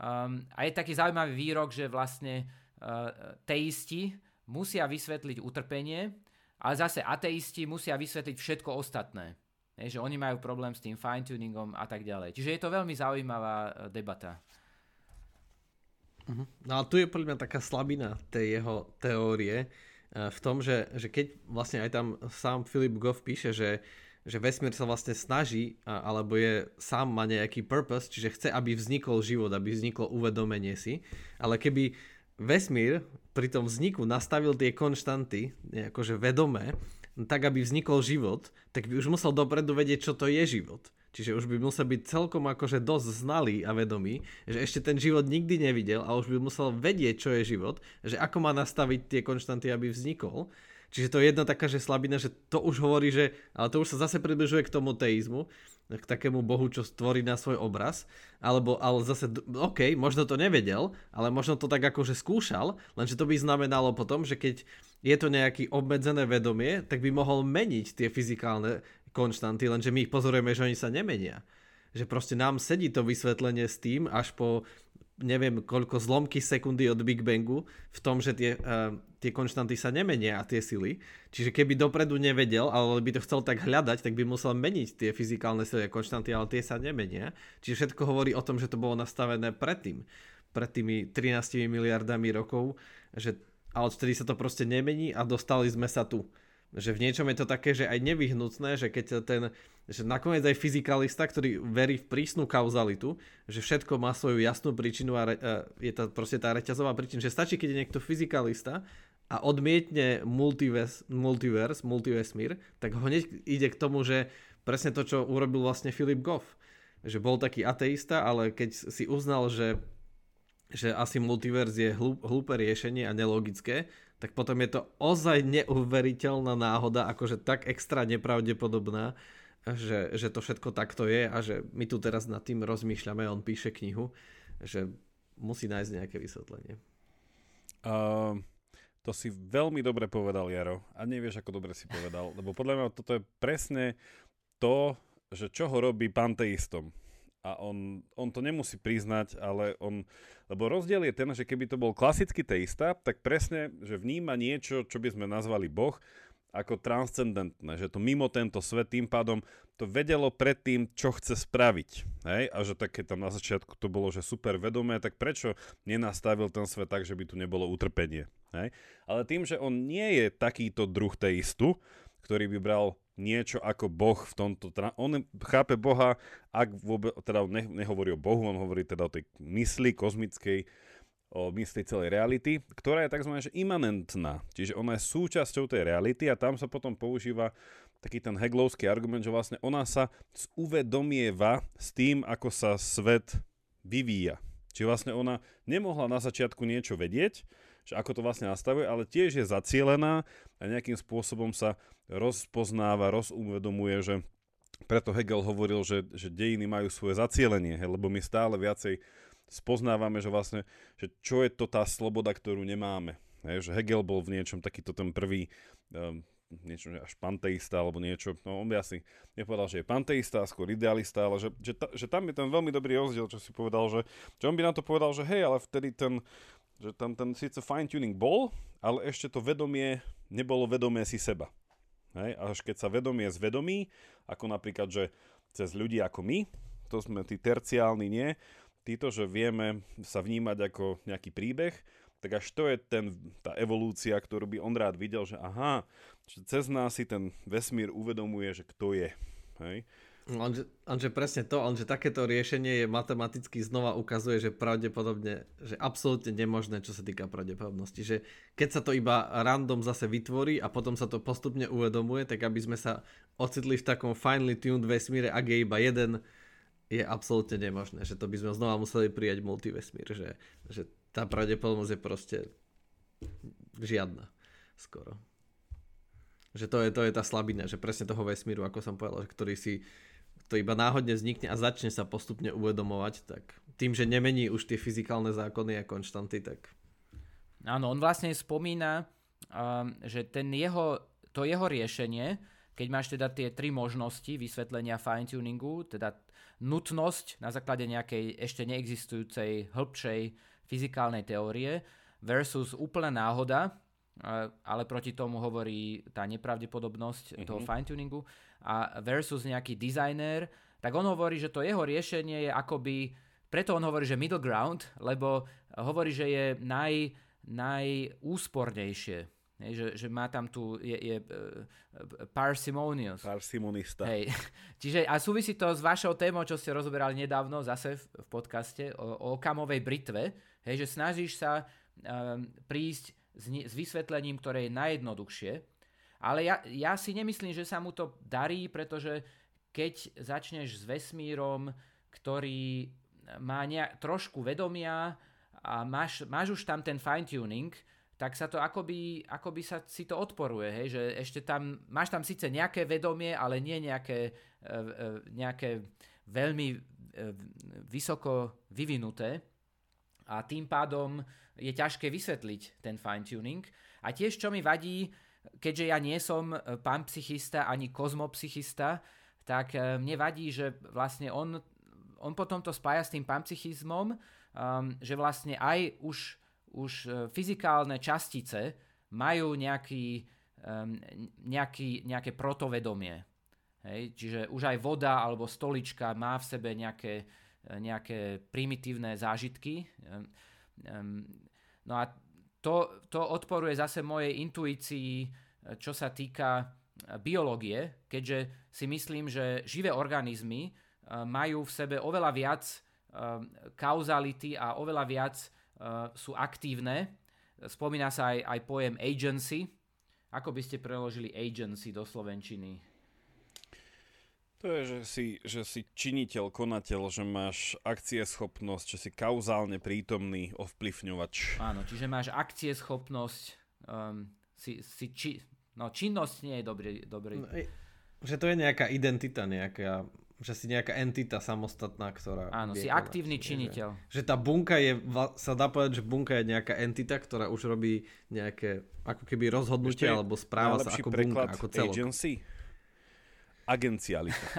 Um, a je taký zaujímavý výrok, že vlastne uh, teisti musia vysvetliť utrpenie, ale zase ateisti musia vysvetliť všetko ostatné. Je, že oni majú problém s tým fine-tuningom a tak ďalej. Čiže je to veľmi zaujímavá e, debata. Uh-huh. No a tu je podľa mňa taká slabina tej jeho teórie e, v tom, že, že keď vlastne aj tam sám Philip Goff píše, že, že vesmír sa vlastne snaží, alebo je sám má nejaký purpose, čiže chce, aby vznikol život, aby vzniklo uvedomenie si, ale keby vesmír pri tom vzniku nastavil tie konštanty, akože vedomé, tak, aby vznikol život, tak by už musel dopredu vedieť, čo to je život. Čiže už by musel byť celkom akože dosť znalý a vedomý, že ešte ten život nikdy nevidel a už by musel vedieť, čo je život, že ako má nastaviť tie konštanty, aby vznikol. Čiže to je jedna taká, že slabina, že to už hovorí, že, ale to už sa zase približuje k tomu teizmu, k takému bohu, čo stvorí na svoj obraz, alebo ale zase, OK, možno to nevedel, ale možno to tak akože skúšal, lenže to by znamenalo potom, že keď je to nejaké obmedzené vedomie, tak by mohol meniť tie fyzikálne konštanty, lenže my ich pozorujeme, že oni sa nemenia. Že proste nám sedí to vysvetlenie s tým až po neviem koľko zlomky sekundy od Big Bangu v tom, že tie, uh, tie konštanty sa nemenia a tie sily. Čiže keby dopredu nevedel, ale by to chcel tak hľadať, tak by musel meniť tie fyzikálne sily a konštanty, ale tie sa nemenia. Čiže všetko hovorí o tom, že to bolo nastavené predtým, pred tými 13 miliardami rokov, že ale odtedy sa to proste nemení a dostali sme sa tu. Že v niečom je to také, že aj nevyhnutné, že keď ten, že nakoniec aj fyzikalista, ktorý verí v prísnu kauzalitu, že všetko má svoju jasnú príčinu a, re, a je to proste tá reťazová príčina, že stačí, keď je niekto fyzikalista a odmietne multiverse, multiverse, multivesmír, tak hneď ide k tomu, že presne to, čo urobil vlastne Philip Goff. Že bol taký ateista, ale keď si uznal, že že asi multiverz je hlúp, hlúpe riešenie a nelogické, tak potom je to ozaj neuveriteľná náhoda, akože tak extra nepravdepodobná, že, že to všetko takto je a že my tu teraz nad tým rozmýšľame, on píše knihu, že musí nájsť nejaké vysvetlenie. Uh, to si veľmi dobre povedal, Jaro. A nevieš, ako dobre si povedal. Lebo podľa mňa toto je presne to, že čo ho robí panteistom a on, on to nemusí priznať, ale on, lebo rozdiel je ten, že keby to bol klasický teista, tak presne, že vníma niečo, čo by sme nazvali Boh, ako transcendentné, že to mimo tento svet, tým pádom to vedelo predtým, čo chce spraviť. Hej? A že také tam na začiatku to bolo, že super vedomé, tak prečo nenastavil ten svet tak, že by tu nebolo utrpenie. Hej? Ale tým, že on nie je takýto druh teistu, ktorý by bral niečo ako Boh v tomto... On chápe Boha, ak vôbec, teda on nehovorí o Bohu, on hovorí teda o tej mysli kozmickej, o mysli celej reality, ktorá je tzv. imanentná. Čiže ona je súčasťou tej reality a tam sa potom používa taký ten heglovský argument, že vlastne ona sa uvedomieva s tým, ako sa svet vyvíja. Čiže vlastne ona nemohla na začiatku niečo vedieť, že ako to vlastne nastavuje, ale tiež je zacielená a nejakým spôsobom sa rozpoznáva, rozuvedomuje, že preto Hegel hovoril, že, že dejiny majú svoje zacielenie, lebo my stále viacej spoznávame, že vlastne, že čo je to tá sloboda, ktorú nemáme. He, že Hegel bol v niečom takýto ten prvý um, niečo až panteista alebo niečo. No on by asi nepovedal, že je panteista, skôr idealista, ale že, že, ta, že tam je ten veľmi dobrý rozdiel, čo si povedal, že, že on by na to povedal, že hej, ale vtedy ten, že tam ten síce fine tuning bol, ale ešte to vedomie nebolo vedomé si seba. Hej? Až keď sa vedomie zvedomí, ako napríklad, že cez ľudí ako my, to sme tí terciálni nie, títo, že vieme sa vnímať ako nejaký príbeh, tak až to je ten, tá evolúcia, ktorú by on rád videl, že aha, že cez nás si ten vesmír uvedomuje, že kto je. Hej? Lenže, lenže presne to, lenže takéto riešenie je matematicky znova ukazuje, že pravdepodobne, že absolútne nemožné, čo sa týka pravdepodobnosti. Že keď sa to iba random zase vytvorí a potom sa to postupne uvedomuje, tak aby sme sa ocitli v takom finely tuned vesmíre, ak je iba jeden, je absolútne nemožné. Že to by sme znova museli prijať multivesmír. Že, že tá pravdepodobnosť je proste žiadna skoro. Že to je, to je tá slabina, že presne toho vesmíru, ako som povedal, že ktorý si to iba náhodne vznikne a začne sa postupne uvedomovať, tak tým, že nemení už tie fyzikálne zákony a konštanty, tak... Áno, on vlastne spomína, um, že ten jeho, to jeho riešenie, keď máš teda tie tri možnosti vysvetlenia fine-tuningu, teda nutnosť na základe nejakej ešte neexistujúcej hĺbšej fyzikálnej teórie versus úplná náhoda, ale proti tomu hovorí tá nepravdepodobnosť mm-hmm. toho fine-tuningu a versus nejaký designer, tak on hovorí, že to jeho riešenie je akoby, preto on hovorí, že middle ground, lebo hovorí, že je naj, najúspornejšie. Hej, že, že má tam tu, je, je uh, parsimonious. Parsimonista. Hej. Čiže a súvisí to s vašou témou, čo ste rozoberali nedávno zase v, v podcaste o, o kamovej britve, hej, že snažíš sa um, prísť s, s vysvetlením, ktoré je najjednoduchšie. Ale ja, ja si nemyslím, že sa mu to darí, pretože keď začneš s vesmírom, ktorý má nejak, trošku vedomia a máš, máš už tam ten fine-tuning, tak sa to akoby, akoby sa si to odporuje, hej? že ešte tam, máš tam síce nejaké vedomie, ale nie nejaké, e, e, nejaké veľmi e, vysoko vyvinuté a tým pádom je ťažké vysvetliť ten fine-tuning. A tiež, čo mi vadí, keďže ja nie som pán psychista ani kozmopsychista, tak mne vadí, že vlastne on, on potom to spája s tým panpsychizmom, um, že vlastne aj už, už e, fyzikálne častice majú nejaký, nejaký, nejaké protovedomie. Hej? Čiže už aj voda alebo stolička má v sebe nejaké, nejaké primitívne zážitky. No a to, to odporuje zase mojej intuícii, čo sa týka e, biológie, keďže si myslím, že živé organizmy e, majú v sebe oveľa viac e, kauzality a oveľa viac sú aktívne. Spomína sa aj, aj pojem agency. Ako by ste preložili agency do slovenčiny? To je, že si, že si činiteľ, konateľ, že máš akcieschopnosť, že si kauzálne prítomný ovplyvňovač. Áno, čiže máš akcieschopnosť, um, si, si či, no činnosť nie je dobrý. dobrý. No, že to je nejaká identita, nejaká, že si nejaká entita samostatná, ktorá... Áno, si aktívny činiteľ. Že, že tá bunka je, sa dá povedať, že bunka je nejaká entita, ktorá už robí nejaké ako keby rozhodnutie alebo správa sa ako bunka, ako celok. Agency? Agencialita.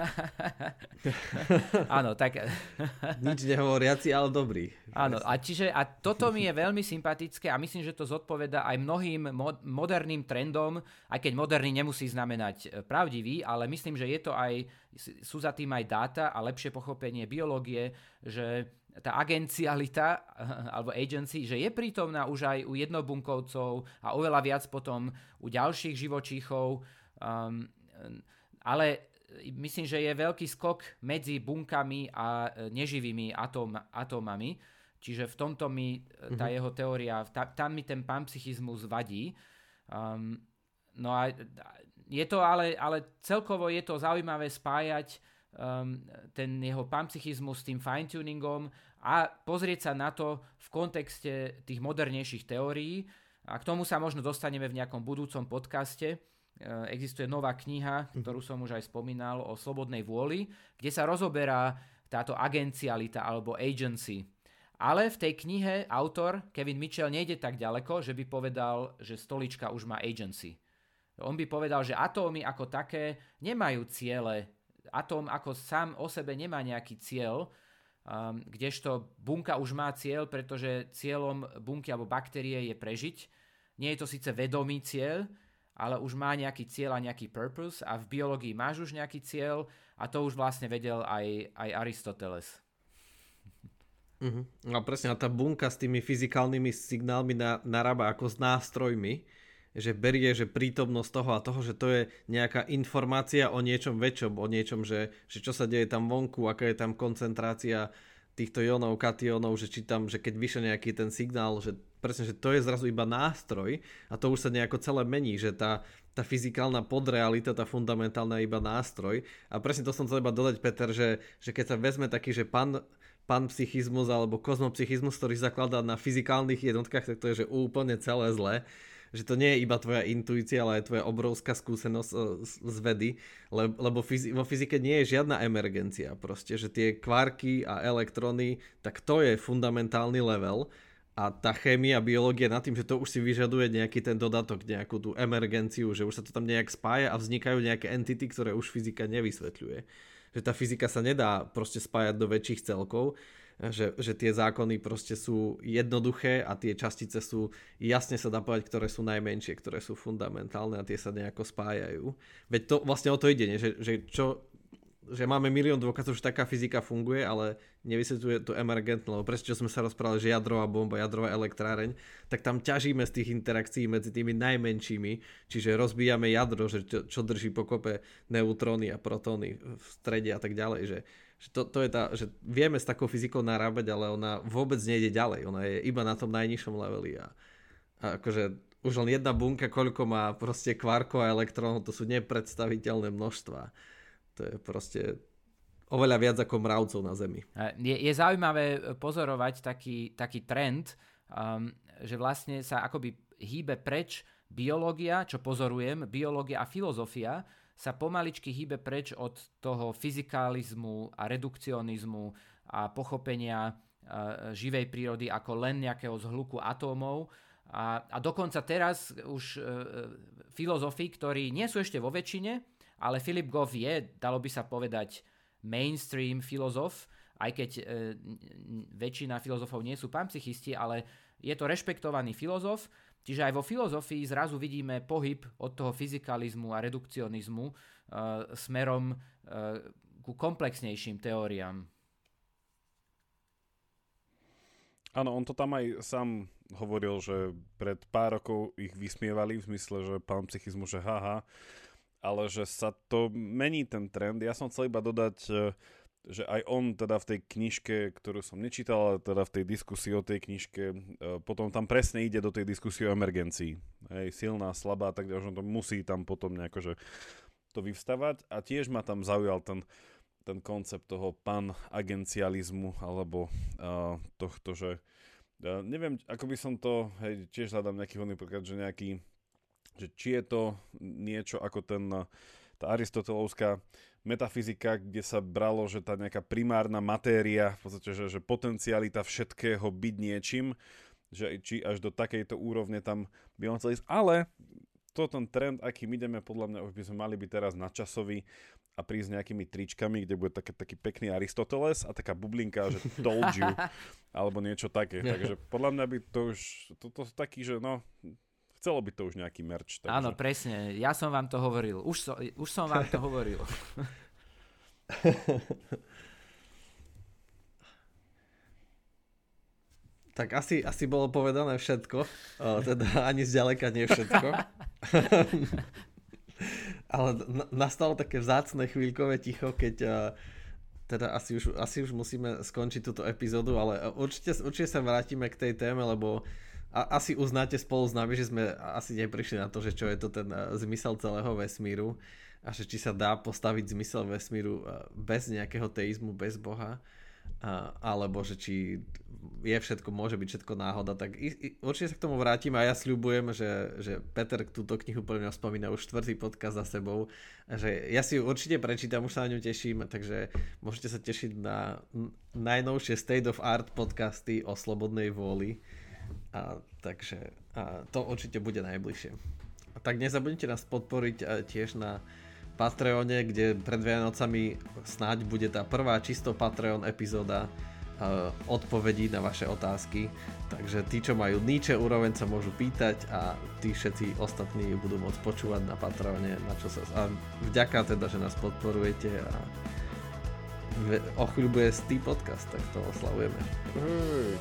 Áno, tak... Nič nehovoriaci, ale dobrý. Áno, a čiže a toto mi je veľmi sympatické a myslím, že to zodpoveda aj mnohým mo- moderným trendom, aj keď moderný nemusí znamenať e, pravdivý, ale myslím, že je to aj, sú za tým aj dáta a lepšie pochopenie biológie, že tá agencialita alebo agency, že je prítomná už aj u jednobunkovcov a oveľa viac potom u ďalších živočíchov. Um, ale e, myslím, že je veľký skok medzi bunkami a e, neživými atóm, atómami. Čiže v tomto mi mm-hmm. tá jeho teória, tá, tam mi ten panpsychizmus vadí. Um, no a je to ale, ale celkovo je to zaujímavé spájať um, ten jeho panpsychizmus s tým fine-tuningom a pozrieť sa na to v kontexte tých modernejších teórií, A k tomu sa možno dostaneme v nejakom budúcom podcaste. E, existuje nová kniha, mhm. ktorú som už aj spomínal, o slobodnej vôli, kde sa rozoberá táto agencialita alebo agency. Ale v tej knihe autor Kevin Mitchell nejde tak ďaleko, že by povedal, že stolička už má agency. On by povedal, že atómy ako také nemajú ciele. Atóm ako sám o sebe nemá nejaký cieľ, um, kdežto bunka už má cieľ, pretože cieľom bunky alebo baktérie je prežiť. Nie je to síce vedomý cieľ, ale už má nejaký cieľ a nejaký purpose a v biológii máš už nejaký cieľ a to už vlastne vedel aj, aj Aristoteles. Uh-huh. No presne, a tá bunka s tými fyzikálnymi signálmi na, narába ako s nástrojmi, že berie, že prítomnosť toho a toho, že to je nejaká informácia o niečom väčšom, o niečom, že, že čo sa deje tam vonku, aká je tam koncentrácia týchto ionov, kationov, že či tam, že keď vyšiel nejaký ten signál, že presne, že to je zrazu iba nástroj a to už sa nejako celé mení, že tá, tá fyzikálna podrealita, tá fundamentálna je iba nástroj. A presne to som chcel iba dodať, Peter, že, že keď sa vezme taký, že pan, panpsychizmus alebo kozmopsychizmus, ktorý zakladá na fyzikálnych jednotkách, tak to je že úplne celé zlé že to nie je iba tvoja intuícia, ale aj tvoja obrovská skúsenosť e, z vedy, lebo vo fyzike nie je žiadna emergencia proste, že tie kvárky a elektróny, tak to je fundamentálny level a tá chémia, biológia nad tým, že to už si vyžaduje nejaký ten dodatok, nejakú tú emergenciu, že už sa to tam nejak spája a vznikajú nejaké entity, ktoré už fyzika nevysvetľuje. Že tá fyzika sa nedá proste spájať do väčších celkov, že, že tie zákony proste sú jednoduché a tie častice sú, jasne sa dá povedať, ktoré sú najmenšie, ktoré sú fundamentálne a tie sa nejako spájajú. Veď to vlastne o to ide, že, že čo, že máme milión dôkazov, že taká fyzika funguje, ale nevysvetľuje to emergentné, lebo presne čo sme sa rozprávali, že jadrová bomba, jadrová elektráreň, tak tam ťažíme z tých interakcií medzi tými najmenšími, čiže rozbíjame jadro, že čo, čo drží pokope neutróny a protóny v strede a tak ďalej, že, že to, to je tá, že vieme s takou fyzikou narábať, ale ona vôbec nejde ďalej, ona je iba na tom najnižšom leveli a, a akože už len jedna bunka, koľko má proste kvárkov a elektrónov, to sú nepredstaviteľné množstva to je proste oveľa viac ako mravcov na Zemi. Je, je zaujímavé pozorovať taký, taký trend, um, že vlastne sa akoby hýbe preč biológia, čo pozorujem, biológia a filozofia sa pomaličky hýbe preč od toho fyzikalizmu a redukcionizmu a pochopenia uh, živej prírody ako len nejakého zhluku atómov. A, a dokonca teraz už uh, filozofi, ktorí nie sú ešte vo väčšine, ale Philip Goff je, dalo by sa povedať, mainstream filozof, aj keď e, väčšina filozofov nie sú panpsychisti, ale je to rešpektovaný filozof, čiže aj vo filozofii zrazu vidíme pohyb od toho fyzikalizmu a redukcionizmu e, smerom e, ku komplexnejším teóriám. Áno, on to tam aj sám hovoril, že pred pár rokov ich vysmievali v zmysle, že pán psychizmu, že haha, ale že sa to mení ten trend. Ja som chcel iba dodať, e, že aj on teda v tej knižke, ktorú som nečítal, ale teda v tej diskusii o tej knižke, e, potom tam presne ide do tej diskusie o emergencii. Hej, silná, slabá, tak že to musí tam potom nejako, že to vyvstavať a tiež ma tam zaujal ten, ten koncept toho panagencializmu alebo uh, tohto, že uh, neviem, ako by som to, hej, tiež hľadám nejaký hodný príklad, že nejaký že či je to niečo ako ten, tá aristotelovská metafyzika, kde sa bralo, že tá nejaká primárna matéria, v podstate, že, že potencialita všetkého byť niečím, že či až do takejto úrovne tam by on chcel ísť. Ale to ten trend, akým ideme, podľa mňa už by sme mali byť teraz nadčasový a prísť nejakými tričkami, kde bude také, taký pekný Aristoteles a taká bublinka, že told you, alebo niečo také. Takže podľa mňa by to už, to, to taký, že no, chcelo by to už nejaký merch. Takže... Áno, presne. Ja som vám to hovoril. Už, so, už som vám to hovoril. tak asi, asi bolo povedané všetko. O, teda ani zďaleka nie všetko. Ale nastalo také vzácne chvíľkové ticho, keď teda asi už, asi už musíme skončiť túto epizódu, ale určite, určite sa vrátime k tej téme, lebo a asi uznáte spolu s nami, že sme asi neprišli na to, že čo je to ten eh, zmysel celého vesmíru a že či sa dá postaviť zmysel vesmíru eh, bez nejakého teizmu, bez Boha. alebo že či je všetko, môže byť všetko náhoda, tak i, i, určite sa k tomu vrátim a ja sľubujem, že, že Peter túto knihu pre mňa spomína už štvrtý podcast za sebou, že ja si ju určite prečítam, už sa na ňu teším, takže môžete sa tešiť na najnovšie State of Art podcasty o slobodnej vôli a takže a to určite bude najbližšie. A tak nezabudnite nás podporiť tiež na Patreone, kde pred Vianocami snáď bude tá prvá čisto Patreon epizóda uh, odpovedí na vaše otázky. Takže tí, čo majú níče úroveň, sa môžu pýtať a tí všetci ostatní budú môcť počúvať na Patreone, na čo sa... A vďaka teda, že nás podporujete a o chvíľu podcast, tak to oslavujeme. Hej,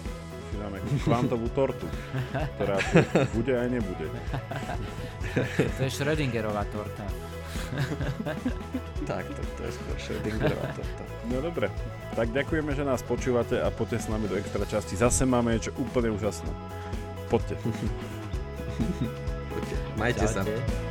si dáme kvantovú tortu, ktorá bude aj nebude. To je Schrödingerová torta. tak, to, to je skôr Schrödingerová torta. No dobre, tak ďakujeme, že nás počúvate a poďte s nami do extra časti. Zase máme niečo úplne úžasné. Poďte. Poďte. Majte Čaute. sa.